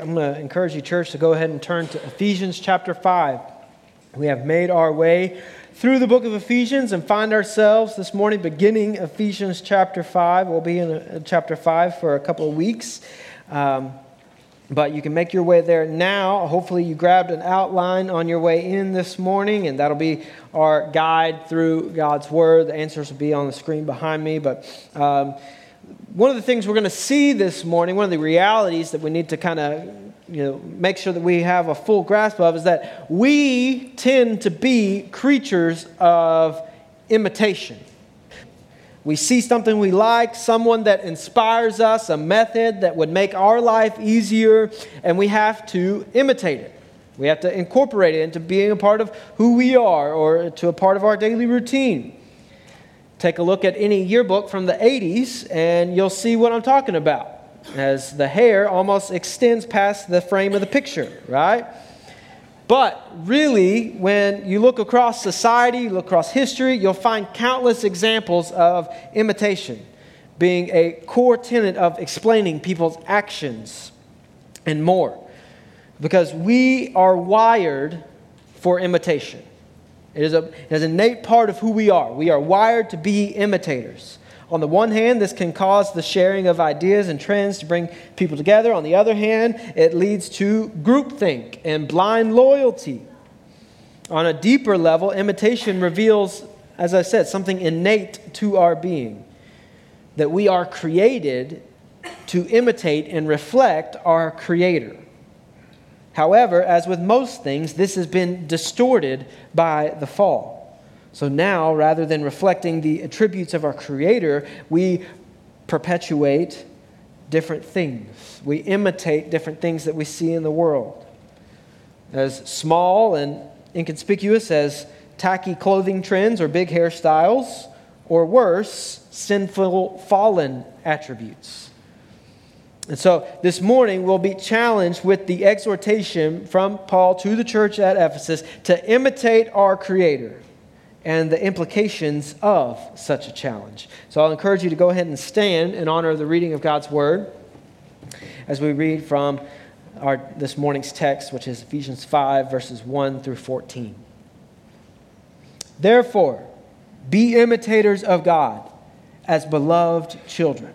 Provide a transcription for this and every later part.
I'm going to encourage you, church, to go ahead and turn to Ephesians chapter 5. We have made our way through the book of Ephesians and find ourselves this morning beginning Ephesians chapter 5. We'll be in uh, chapter 5 for a couple of weeks. Um, but you can make your way there now. Hopefully, you grabbed an outline on your way in this morning, and that'll be our guide through God's Word. The answers will be on the screen behind me. But um, one of the things we're going to see this morning, one of the realities that we need to kind of you know, make sure that we have a full grasp of is that we tend to be creatures of imitation. We see something we like, someone that inspires us, a method that would make our life easier, and we have to imitate it. We have to incorporate it into being a part of who we are or to a part of our daily routine. Take a look at any yearbook from the 80s, and you'll see what I'm talking about. As the hair almost extends past the frame of the picture, right? But really, when you look across society, look across history, you'll find countless examples of imitation being a core tenet of explaining people's actions and more. Because we are wired for imitation. It is, a, it is an innate part of who we are. We are wired to be imitators. On the one hand, this can cause the sharing of ideas and trends to bring people together. On the other hand, it leads to groupthink and blind loyalty. On a deeper level, imitation reveals, as I said, something innate to our being that we are created to imitate and reflect our Creator. However, as with most things, this has been distorted by the fall. So now, rather than reflecting the attributes of our Creator, we perpetuate different things. We imitate different things that we see in the world. As small and inconspicuous as tacky clothing trends or big hairstyles, or worse, sinful fallen attributes. And so this morning we'll be challenged with the exhortation from Paul to the church at Ephesus to imitate our Creator and the implications of such a challenge. So I'll encourage you to go ahead and stand in honor of the reading of God's Word as we read from our, this morning's text, which is Ephesians 5, verses 1 through 14. Therefore, be imitators of God as beloved children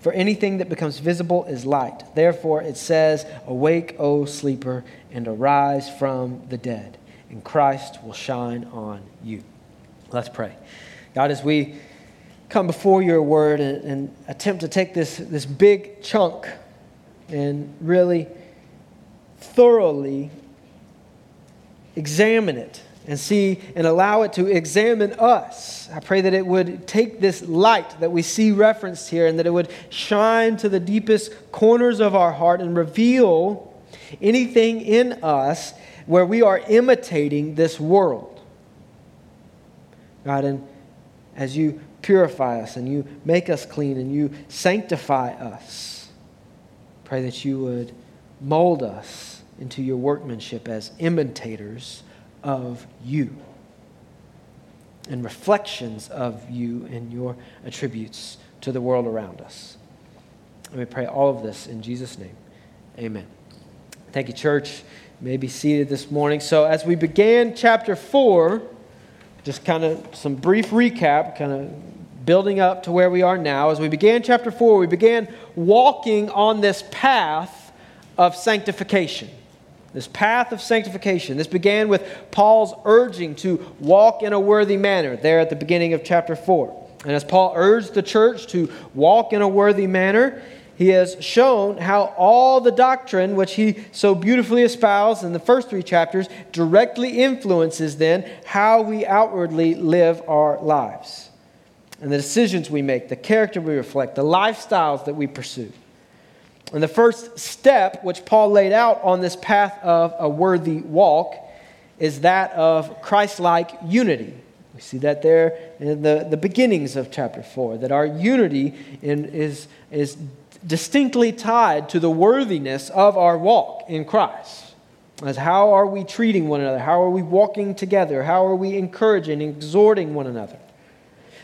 For anything that becomes visible is light. Therefore, it says, Awake, O sleeper, and arise from the dead, and Christ will shine on you. Let's pray. God, as we come before your word and, and attempt to take this, this big chunk and really thoroughly examine it and see and allow it to examine us. I pray that it would take this light that we see referenced here and that it would shine to the deepest corners of our heart and reveal anything in us where we are imitating this world. God, and as you purify us and you make us clean and you sanctify us, pray that you would mold us into your workmanship as imitators of you and reflections of you and your attributes to the world around us. And we pray all of this in Jesus' name. Amen. Thank you, church. You may be seated this morning. So, as we began chapter 4, just kind of some brief recap, kind of building up to where we are now. As we began chapter 4, we began walking on this path of sanctification. This path of sanctification. This began with Paul's urging to walk in a worthy manner there at the beginning of chapter 4. And as Paul urged the church to walk in a worthy manner, he has shown how all the doctrine which he so beautifully espoused in the first three chapters directly influences then how we outwardly live our lives and the decisions we make, the character we reflect, the lifestyles that we pursue. And the first step which Paul laid out on this path of a worthy walk is that of Christ like unity. We see that there in the, the beginnings of chapter 4, that our unity in, is, is distinctly tied to the worthiness of our walk in Christ. As how are we treating one another? How are we walking together? How are we encouraging exhorting one another?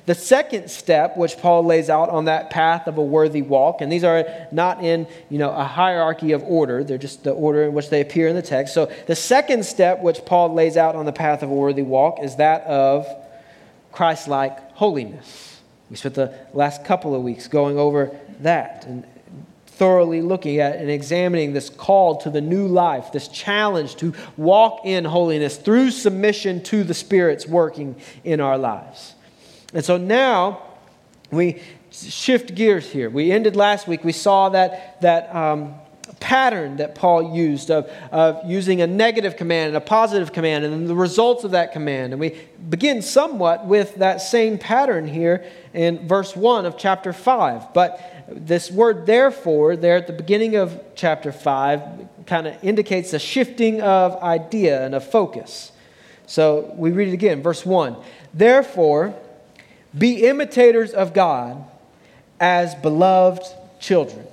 The second step, which Paul lays out on that path of a worthy walk, and these are not in you know, a hierarchy of order, they're just the order in which they appear in the text. So the second step, which Paul lays out on the path of a worthy walk, is that of Christ like holiness. We spent the last couple of weeks going over that and thoroughly looking at and examining this call to the new life, this challenge to walk in holiness through submission to the Spirit's working in our lives. And so now we shift gears here. We ended last week, we saw that, that um, pattern that Paul used of, of using a negative command and a positive command, and the results of that command. And we begin somewhat with that same pattern here in verse 1 of chapter 5. But this word therefore, there at the beginning of chapter 5, kind of indicates a shifting of idea and of focus. So we read it again, verse 1. Therefore, be imitators of God as beloved children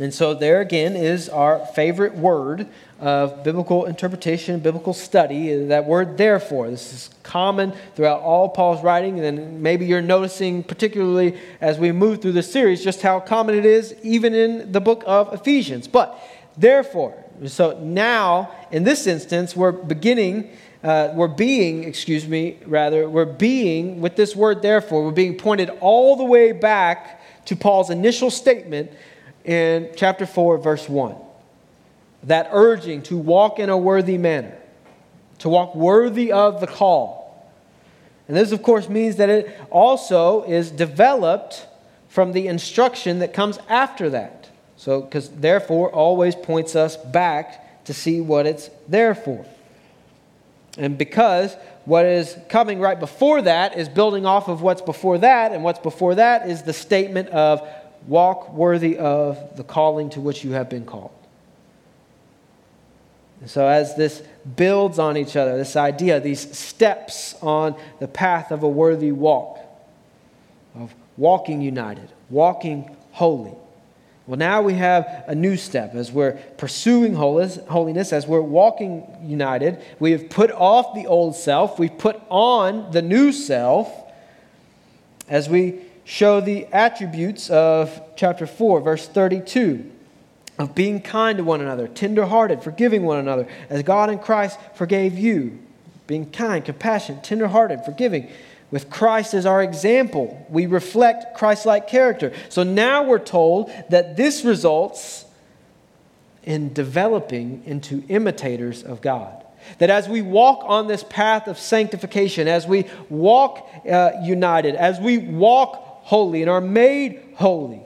and so, there again is our favorite word of biblical interpretation, biblical study, that word therefore. This is common throughout all Paul's writing, and maybe you're noticing, particularly as we move through this series, just how common it is even in the book of Ephesians. But therefore, so now in this instance, we're beginning. Uh, we're being, excuse me, rather, we're being, with this word therefore, we're being pointed all the way back to Paul's initial statement in chapter 4, verse 1. That urging to walk in a worthy manner, to walk worthy of the call. And this, of course, means that it also is developed from the instruction that comes after that. So, because therefore always points us back to see what it's there for. And because what is coming right before that is building off of what's before that, and what's before that is the statement of walk worthy of the calling to which you have been called. And so, as this builds on each other, this idea, these steps on the path of a worthy walk, of walking united, walking holy. Well, now we have a new step as we're pursuing holiness, as we're walking united. We have put off the old self, we've put on the new self as we show the attributes of chapter 4, verse 32 of being kind to one another, tenderhearted, forgiving one another, as God in Christ forgave you. Being kind, compassionate, tenderhearted, forgiving. With Christ as our example, we reflect Christ like character. So now we're told that this results in developing into imitators of God. That as we walk on this path of sanctification, as we walk uh, united, as we walk holy and are made holy,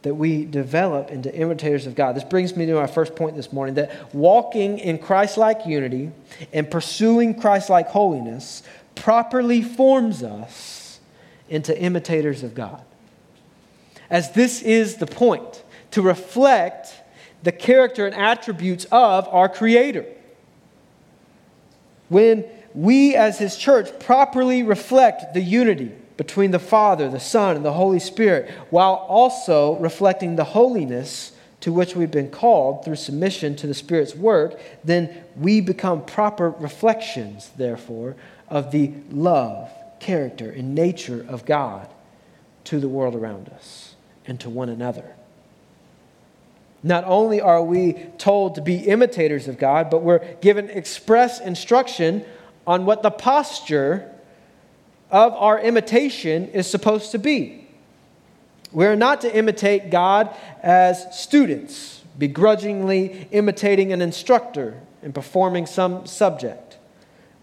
that we develop into imitators of God. This brings me to my first point this morning that walking in Christ like unity and pursuing Christ like holiness properly forms us into imitators of God. As this is the point to reflect the character and attributes of our Creator. When we, as His church, properly reflect the unity between the Father, the Son, and the Holy Spirit, while also reflecting the holiness to which we've been called through submission to the Spirit's work, then we become proper reflections, therefore, of the love, character, and nature of God to the world around us and to one another. Not only are we told to be imitators of God, but we're given express instruction on what the posture of our imitation is supposed to be. We're not to imitate God as students, begrudgingly imitating an instructor and performing some subject.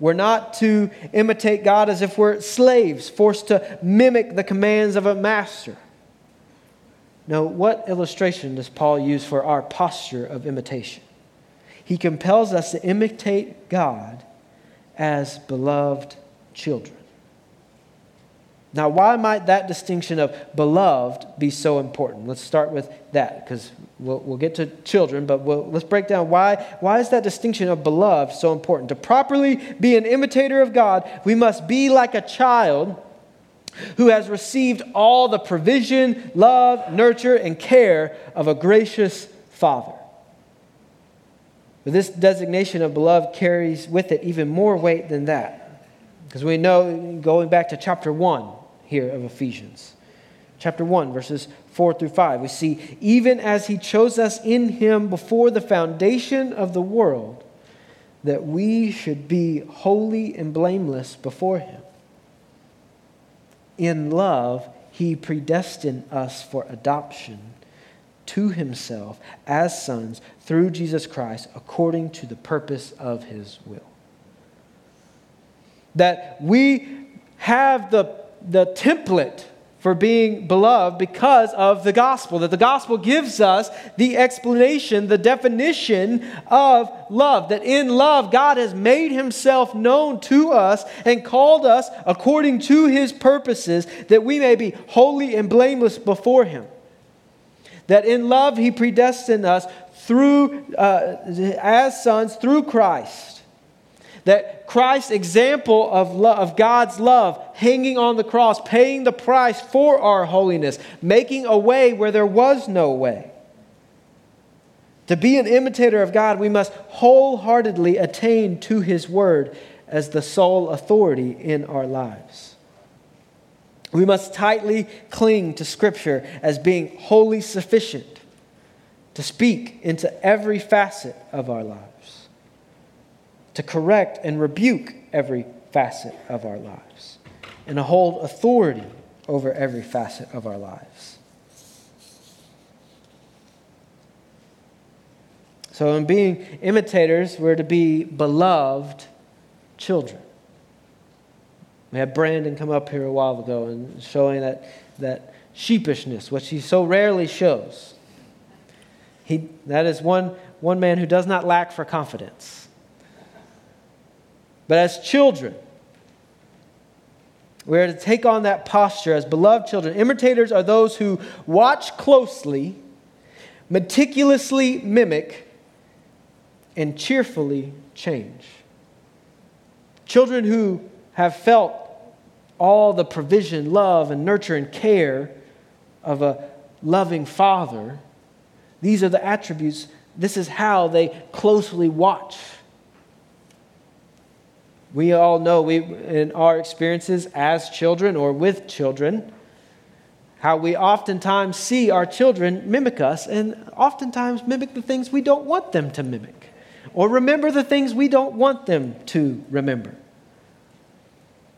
We're not to imitate God as if we're slaves, forced to mimic the commands of a master. No, what illustration does Paul use for our posture of imitation? He compels us to imitate God as beloved children. Now, why might that distinction of beloved be so important? Let's start with that because we'll, we'll get to children, but we'll, let's break down why, why is that distinction of beloved so important? To properly be an imitator of God, we must be like a child who has received all the provision, love, nurture, and care of a gracious Father. But this designation of beloved carries with it even more weight than that. Because we know, going back to chapter 1, here of Ephesians. Chapter 1, verses 4 through 5, we see, even as he chose us in him before the foundation of the world, that we should be holy and blameless before him. In love, he predestined us for adoption to himself as sons through Jesus Christ according to the purpose of his will. That we have the the template for being beloved because of the gospel. That the gospel gives us the explanation, the definition of love. That in love, God has made himself known to us and called us according to his purposes that we may be holy and blameless before him. That in love, he predestined us through, uh, as sons through Christ that Christ's example of, love, of God's love, hanging on the cross, paying the price for our holiness, making a way where there was no way. To be an imitator of God, we must wholeheartedly attain to His Word as the sole authority in our lives. We must tightly cling to Scripture as being wholly sufficient to speak into every facet of our lives to correct and rebuke every facet of our lives, and to hold authority over every facet of our lives. So, in being imitators, we're to be beloved children. We had Brandon come up here a while ago and showing that, that sheepishness, which he so rarely shows. He, that is one, one man who does not lack for confidence. But as children, we are to take on that posture as beloved children. Imitators are those who watch closely, meticulously mimic, and cheerfully change. Children who have felt all the provision, love, and nurture and care of a loving father, these are the attributes. This is how they closely watch we all know we, in our experiences as children or with children, how we oftentimes see our children mimic us and oftentimes mimic the things we don't want them to mimic or remember the things we don't want them to remember.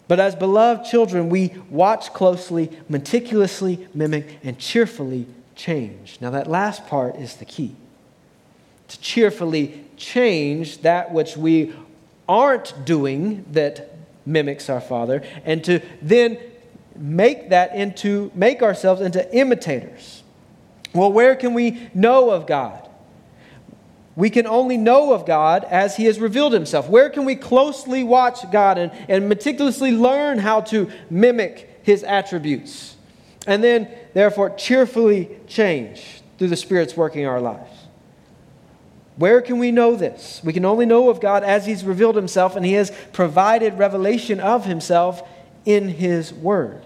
But as beloved children, we watch closely, meticulously mimic, and cheerfully change. Now, that last part is the key. To cheerfully change that which we aren't doing that mimics our Father, and to then make that into, make ourselves into imitators. Well, where can we know of God? We can only know of God as He has revealed Himself. Where can we closely watch God and, and meticulously learn how to mimic His attributes? And then, therefore, cheerfully change through the Spirit's working our lives. Where can we know this? We can only know of God as He's revealed Himself, and He has provided revelation of Himself in His Word.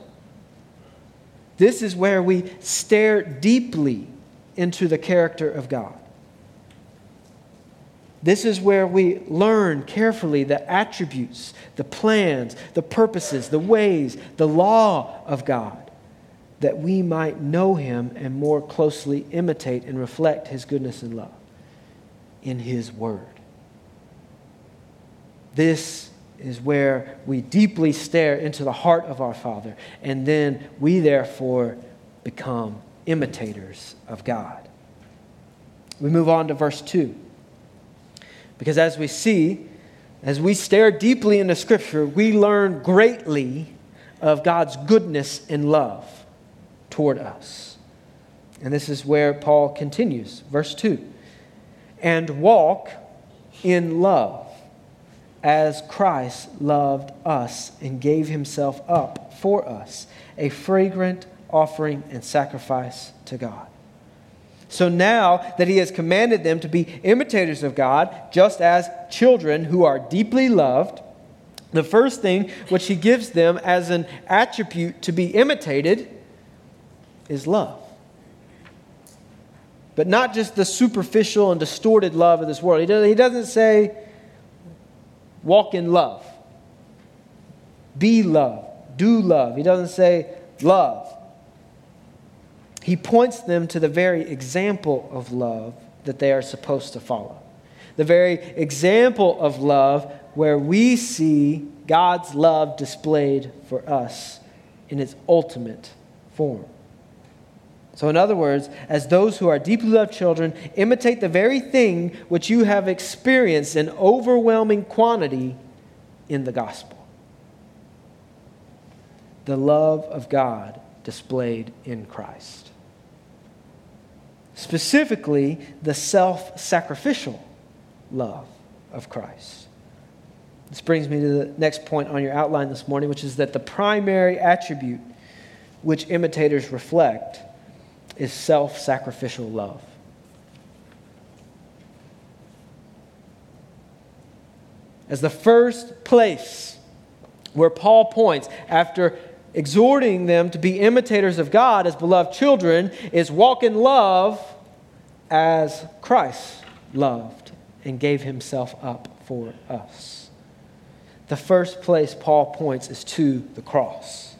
This is where we stare deeply into the character of God. This is where we learn carefully the attributes, the plans, the purposes, the ways, the law of God, that we might know Him and more closely imitate and reflect His goodness and love in His Word. This is where we deeply stare into the heart of our Father, and then we therefore become imitators of God. We move on to verse 2. Because as we see, as we stare deeply into Scripture, we learn greatly of God's goodness and love toward us. And this is where Paul continues. Verse 2 And walk in love as Christ loved us and gave himself up for us, a fragrant offering and sacrifice to God. So now that he has commanded them to be imitators of God, just as children who are deeply loved, the first thing which he gives them as an attribute to be imitated is love. But not just the superficial and distorted love of this world. He doesn't say, walk in love, be love, do love. He doesn't say, love he points them to the very example of love that they are supposed to follow. The very example of love where we see God's love displayed for us in its ultimate form. So, in other words, as those who are deeply loved children, imitate the very thing which you have experienced in overwhelming quantity in the gospel the love of God displayed in Christ specifically the self sacrificial love of Christ. This brings me to the next point on your outline this morning, which is that the primary attribute which imitators reflect is self sacrificial love. As the first place where Paul points after exhorting them to be imitators of God as beloved children is walk in love as Christ loved and gave himself up for us. The first place Paul points is to the cross.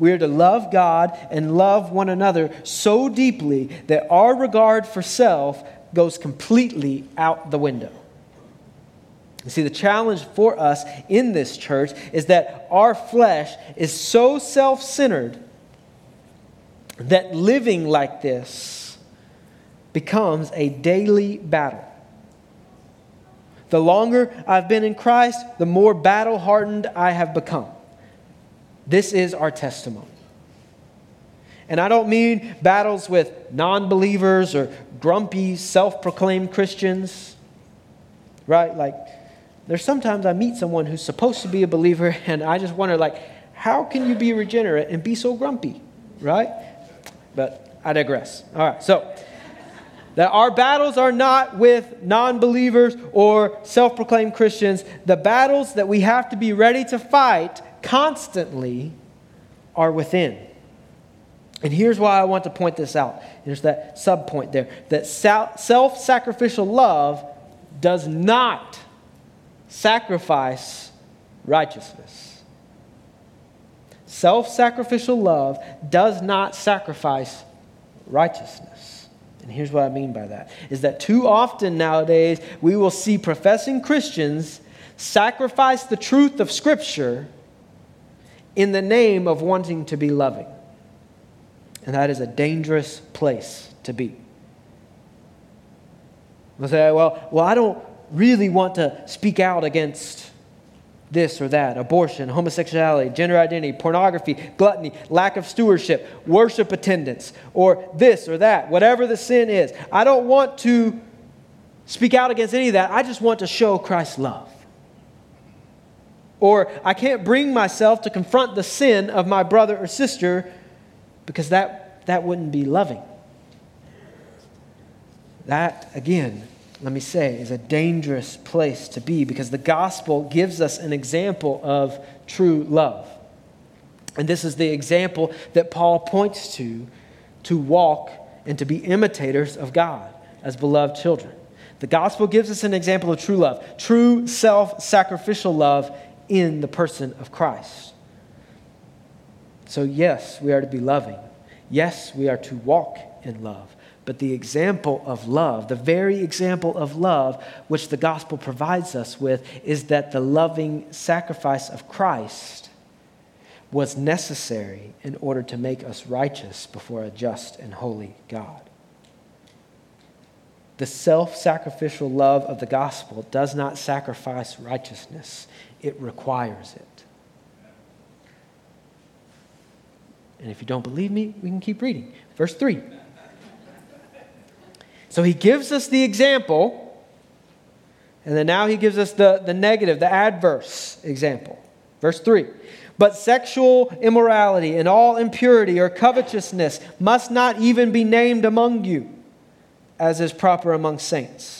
We are to love God and love one another so deeply that our regard for self goes completely out the window. You see, the challenge for us in this church is that our flesh is so self centered that living like this becomes a daily battle. The longer I've been in Christ, the more battle hardened I have become. This is our testimony. And I don't mean battles with non believers or grumpy, self proclaimed Christians, right? Like, there's sometimes I meet someone who's supposed to be a believer, and I just wonder, like, how can you be regenerate and be so grumpy, right? But I digress. All right, so that our battles are not with non believers or self proclaimed Christians. The battles that we have to be ready to fight constantly are within. And here's why I want to point this out. There's that sub point there that self sacrificial love does not sacrifice righteousness. Self sacrificial love does not sacrifice righteousness. And here's what I mean by that is that too often nowadays we will see professing Christians sacrifice the truth of Scripture in the name of wanting to be loving. And that is a dangerous place to be. We'll say, well, well, I don't, really want to speak out against this or that abortion, homosexuality, gender identity, pornography, gluttony, lack of stewardship, worship attendance, or this or that, whatever the sin is. I don't want to speak out against any of that. I just want to show Christ's love. Or I can't bring myself to confront the sin of my brother or sister because that, that wouldn't be loving. That, again, let me say, is a dangerous place to be because the gospel gives us an example of true love. And this is the example that Paul points to to walk and to be imitators of God as beloved children. The gospel gives us an example of true love, true self sacrificial love in the person of Christ. So, yes, we are to be loving. Yes, we are to walk in love. But the example of love, the very example of love which the gospel provides us with, is that the loving sacrifice of Christ was necessary in order to make us righteous before a just and holy God. The self sacrificial love of the gospel does not sacrifice righteousness, it requires it. And if you don't believe me, we can keep reading. Verse 3. So he gives us the example, and then now he gives us the, the negative, the adverse example. Verse 3 But sexual immorality and all impurity or covetousness must not even be named among you, as is proper among saints.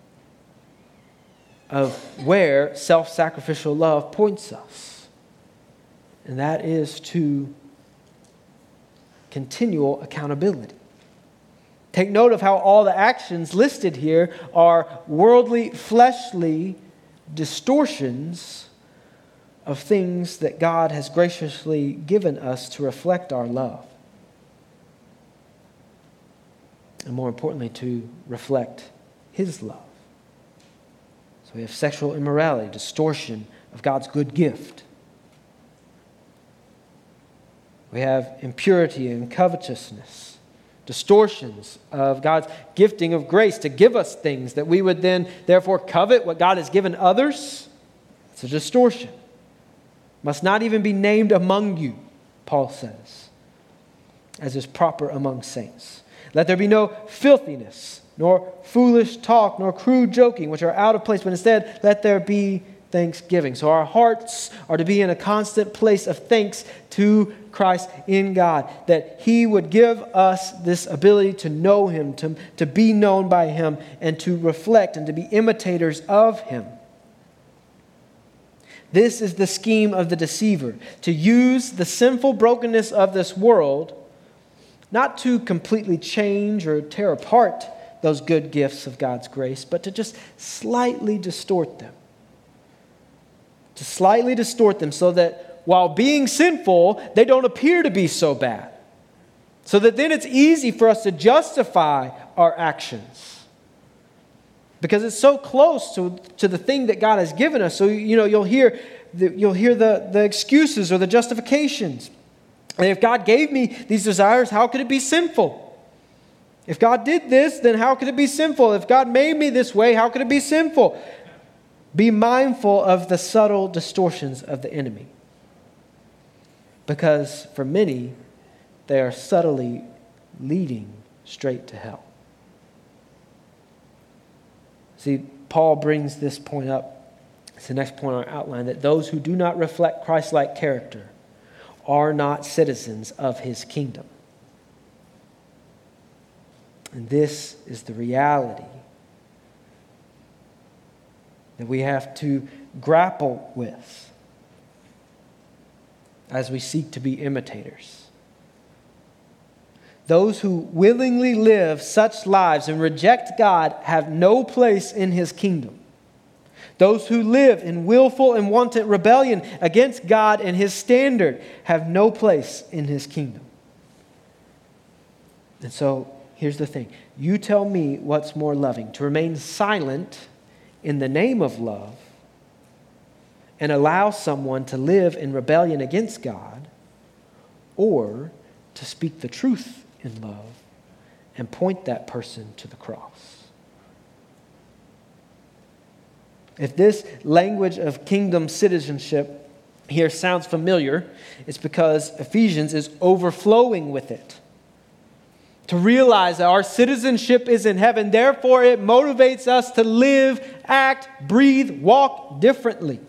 of where self sacrificial love points us, and that is to continual accountability. Take note of how all the actions listed here are worldly, fleshly distortions of things that God has graciously given us to reflect our love. And more importantly, to reflect His love. So we have sexual immorality, distortion of God's good gift. We have impurity and covetousness distortions of God's gifting of grace to give us things that we would then therefore covet what God has given others. It's a distortion. Must not even be named among you, Paul says, as is proper among saints. Let there be no filthiness, nor foolish talk, nor crude joking, which are out of place, but instead let there be thanksgiving. So our hearts are to be in a constant place of thanks to Christ in God, that He would give us this ability to know Him, to, to be known by Him, and to reflect and to be imitators of Him. This is the scheme of the deceiver to use the sinful brokenness of this world not to completely change or tear apart those good gifts of God's grace, but to just slightly distort them to slightly distort them so that while being sinful, they don't appear to be so bad. So that then it's easy for us to justify our actions. Because it's so close to, to the thing that God has given us. So, you know, you'll hear the, you'll hear the, the excuses or the justifications. And if God gave me these desires, how could it be sinful? If God did this, then how could it be sinful? If God made me this way, how could it be sinful? Be mindful of the subtle distortions of the enemy. Because for many, they are subtly leading straight to hell. See, Paul brings this point up. It's the next point on our outline that those who do not reflect Christ like character are not citizens of his kingdom. And this is the reality that we have to grapple with as we seek to be imitators. Those who willingly live such lives and reject God have no place in his kingdom. Those who live in willful and wanton rebellion against God and his standard have no place in his kingdom. And so here's the thing you tell me what's more loving to remain silent in the name of love and allow someone to live in rebellion against God, or to speak the truth in love and point that person to the cross. If this language of kingdom citizenship here sounds familiar, it's because Ephesians is overflowing with it. To realize that our citizenship is in heaven. Therefore, it motivates us to live, act, breathe, walk differently.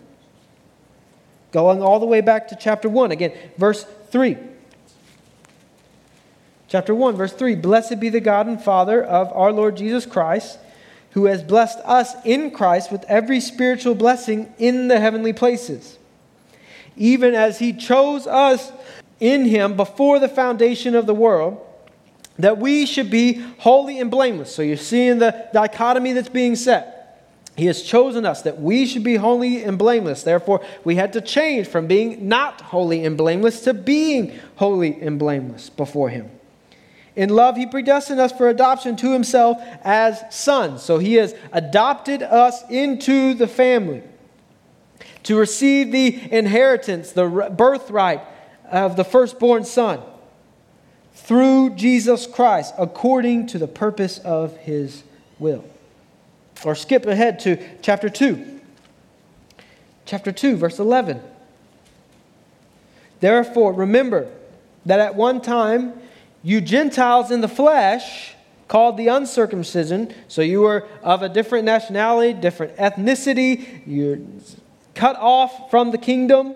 Going all the way back to chapter 1, again, verse 3. Chapter 1, verse 3 Blessed be the God and Father of our Lord Jesus Christ, who has blessed us in Christ with every spiritual blessing in the heavenly places, even as he chose us in him before the foundation of the world that we should be holy and blameless. So you're seeing the dichotomy that's being set. He has chosen us that we should be holy and blameless. Therefore, we had to change from being not holy and blameless to being holy and blameless before Him. In love, He predestined us for adoption to Himself as sons. So He has adopted us into the family to receive the inheritance, the birthright of the firstborn son through Jesus Christ according to the purpose of his will. Or skip ahead to chapter 2. Chapter 2, verse 11. Therefore, remember that at one time you Gentiles in the flesh, called the uncircumcision, so you were of a different nationality, different ethnicity, you're cut off from the kingdom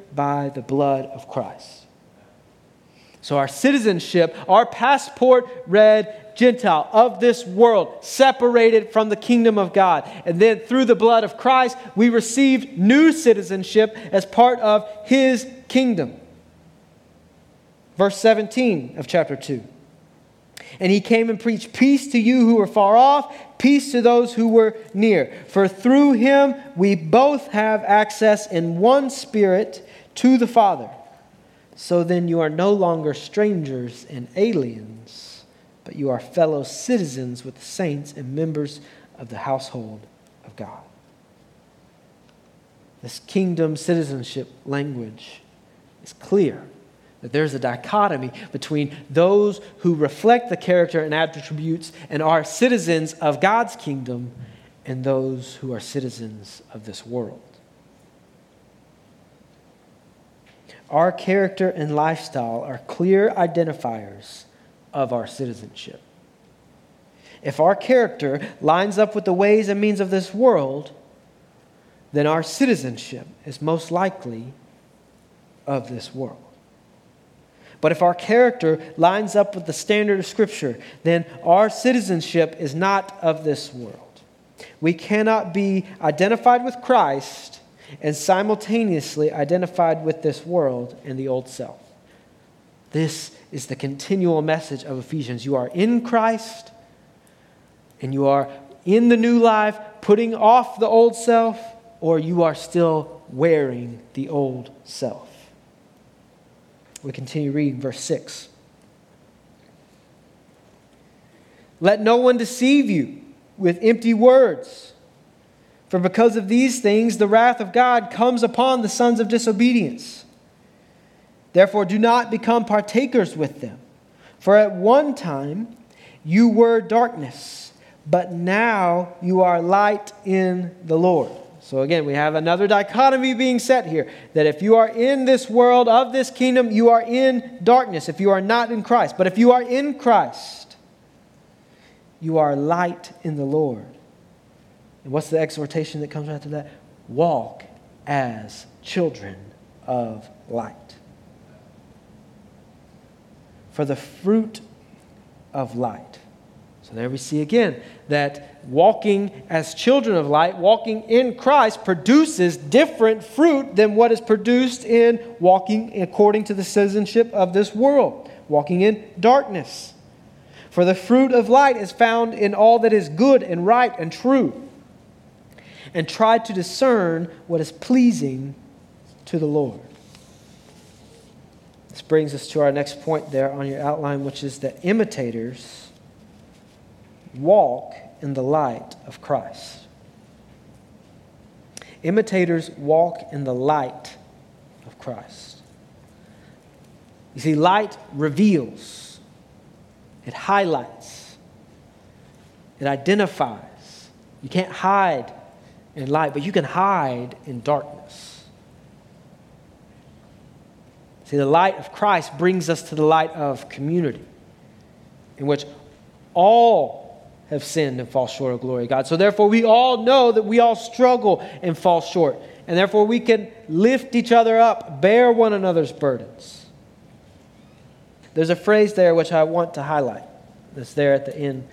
by the blood of Christ. So, our citizenship, our passport read Gentile of this world, separated from the kingdom of God. And then through the blood of Christ, we received new citizenship as part of his kingdom. Verse 17 of chapter 2. And he came and preached peace to you who were far off, peace to those who were near. For through him we both have access in one spirit to the Father. So then you are no longer strangers and aliens, but you are fellow citizens with the saints and members of the household of God. This kingdom citizenship language is clear that there's a dichotomy between those who reflect the character and attributes and are citizens of God's kingdom and those who are citizens of this world. Our character and lifestyle are clear identifiers of our citizenship. If our character lines up with the ways and means of this world, then our citizenship is most likely of this world. But if our character lines up with the standard of Scripture, then our citizenship is not of this world. We cannot be identified with Christ and simultaneously identified with this world and the old self. This is the continual message of Ephesians. You are in Christ and you are in the new life, putting off the old self, or you are still wearing the old self. We continue reading verse 6. Let no one deceive you with empty words. For because of these things, the wrath of God comes upon the sons of disobedience. Therefore, do not become partakers with them. For at one time you were darkness, but now you are light in the Lord. So again, we have another dichotomy being set here that if you are in this world of this kingdom, you are in darkness if you are not in Christ. But if you are in Christ, you are light in the Lord. And what's the exhortation that comes after that? Walk as children of light. For the fruit of light. So there we see again that walking as children of light, walking in Christ, produces different fruit than what is produced in walking according to the citizenship of this world, walking in darkness. For the fruit of light is found in all that is good and right and true. And try to discern what is pleasing to the Lord. This brings us to our next point there on your outline, which is that imitators walk in the light of Christ. Imitators walk in the light of Christ. You see, light reveals, it highlights, it identifies. You can't hide in light, but you can hide in darkness. See, the light of Christ brings us to the light of community, in which all have sinned and fall short of glory God. So, therefore, we all know that we all struggle and fall short. And therefore, we can lift each other up, bear one another's burdens. There's a phrase there which I want to highlight that's there at the end.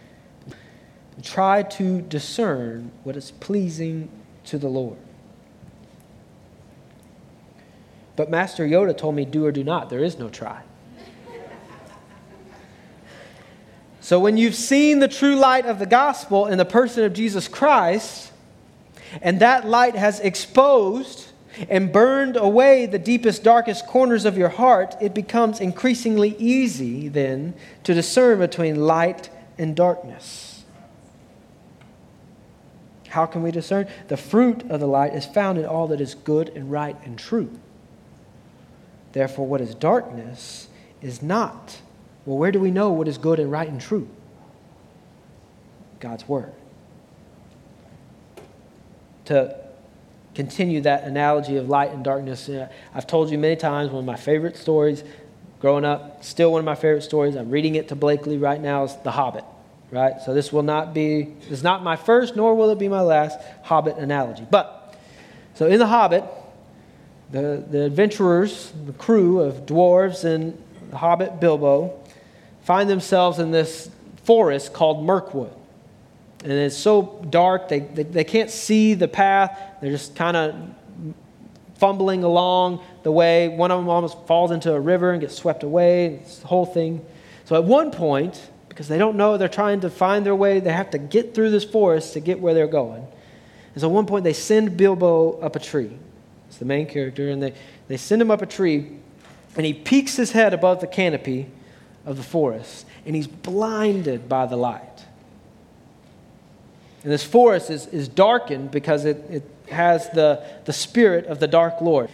Try to discern what is pleasing to the Lord. But Master Yoda told me, do or do not. There is no try. So when you've seen the true light of the gospel in the person of Jesus Christ, and that light has exposed and burned away the deepest, darkest corners of your heart, it becomes increasingly easy then to discern between light and darkness. How can we discern? The fruit of the light is found in all that is good and right and true. Therefore, what is darkness is not. Well, where do we know what is good and right and true? God's Word. To continue that analogy of light and darkness. Uh, I've told you many times one of my favorite stories growing up, still one of my favorite stories. I'm reading it to Blakely right now is The Hobbit, right? So this will not be, this is not my first, nor will it be my last Hobbit analogy. But, so in The Hobbit, the, the adventurers, the crew of dwarves and the Hobbit Bilbo, find themselves in this forest called Mirkwood. And it's so dark they, they, they can't see the path. They're just kind of fumbling along the way. One of them almost falls into a river and gets swept away. It's the whole thing. So at one point because they don't know they're trying to find their way they have to get through this forest to get where they're going. And so at one point they send bilbo up a tree. It's the main character and they, they send him up a tree and he peeks his head above the canopy of the forest and he's blinded by the light. And this forest is, is darkened because it, it has the, the spirit of the dark Lord.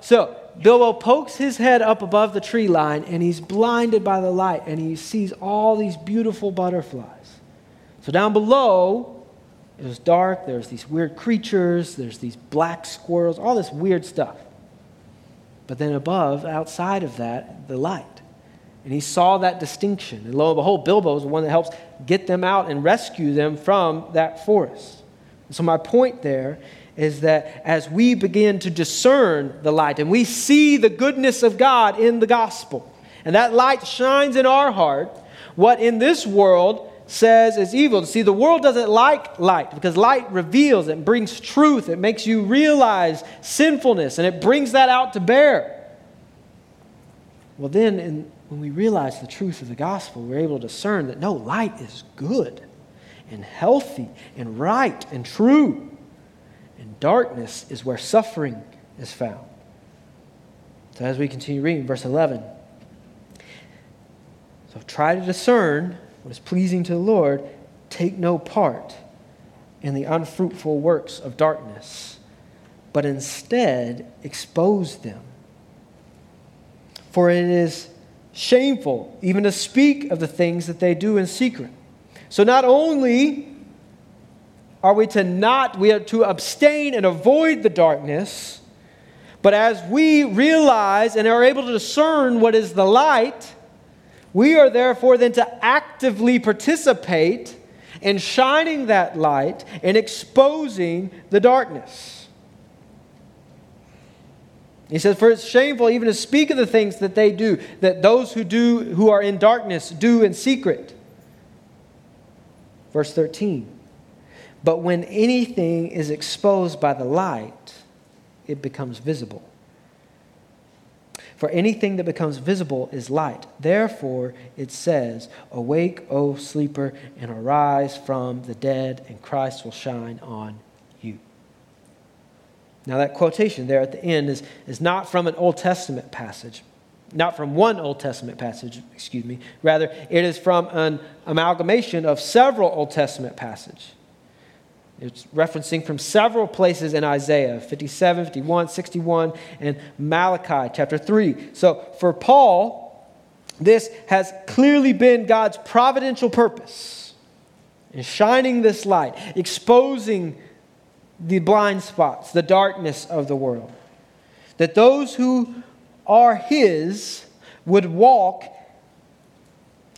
So Bilbo pokes his head up above the tree line and he's blinded by the light and he sees all these beautiful butterflies. So down below, it was dark. There's these weird creatures, there's these black squirrels, all this weird stuff. But then above, outside of that, the light. And he saw that distinction. And lo and behold, Bilbo is the one that helps get them out and rescue them from that forest. And so, my point there is that as we begin to discern the light and we see the goodness of God in the gospel, and that light shines in our heart, what in this world says is evil. See, the world doesn't like light because light reveals, it brings truth, it makes you realize sinfulness, and it brings that out to bear. Well, then, in when we realize the truth of the gospel, we're able to discern that no, light is good and healthy and right and true. Darkness is where suffering is found. So as we continue reading, verse 11. So try to discern what is pleasing to the Lord. Take no part in the unfruitful works of darkness, but instead expose them. For it is shameful even to speak of the things that they do in secret. So not only are we to not we are to abstain and avoid the darkness, but as we realize and are able to discern what is the light, we are therefore then to actively participate in shining that light and exposing the darkness. He says, For it's shameful even to speak of the things that they do, that those who do who are in darkness do in secret. Verse 13. But when anything is exposed by the light, it becomes visible. For anything that becomes visible is light. Therefore, it says, Awake, O sleeper, and arise from the dead, and Christ will shine on you. now, that quotation there at the end is, is not from an Old Testament passage, not from one Old Testament passage, excuse me. Rather, it is from an amalgamation of several Old Testament passages. It's referencing from several places in Isaiah 57, 51, 61, and Malachi chapter 3. So for Paul, this has clearly been God's providential purpose in shining this light, exposing the blind spots, the darkness of the world. That those who are His would walk,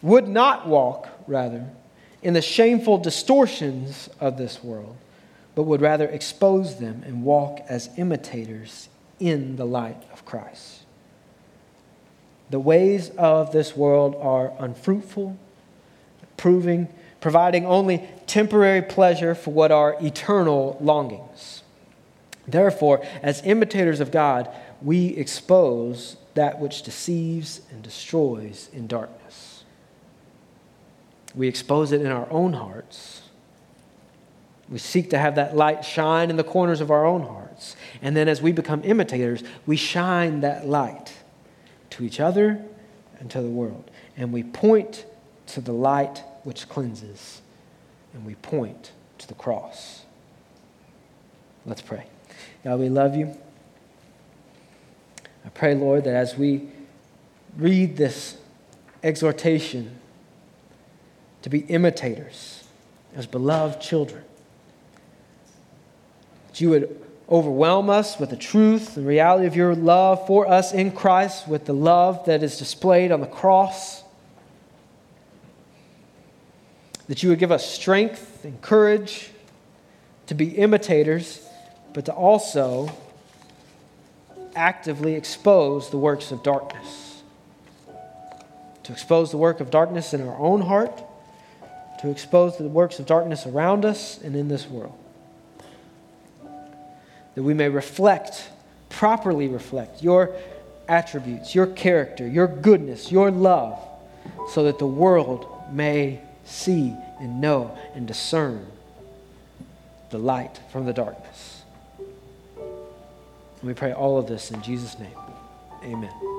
would not walk, rather, in the shameful distortions of this world, but would rather expose them and walk as imitators in the light of Christ. The ways of this world are unfruitful, proving, providing only temporary pleasure for what are eternal longings. Therefore, as imitators of God, we expose that which deceives and destroys in darkness. We expose it in our own hearts. We seek to have that light shine in the corners of our own hearts. And then as we become imitators, we shine that light to each other and to the world. And we point to the light which cleanses, and we point to the cross. Let's pray. God, we love you. I pray, Lord, that as we read this exhortation, to be imitators as beloved children. That you would overwhelm us with the truth and reality of your love for us in Christ, with the love that is displayed on the cross. That you would give us strength and courage to be imitators, but to also actively expose the works of darkness. To expose the work of darkness in our own heart to expose the works of darkness around us and in this world. That we may reflect, properly reflect your attributes, your character, your goodness, your love, so that the world may see and know and discern the light from the darkness. And we pray all of this in Jesus' name. Amen.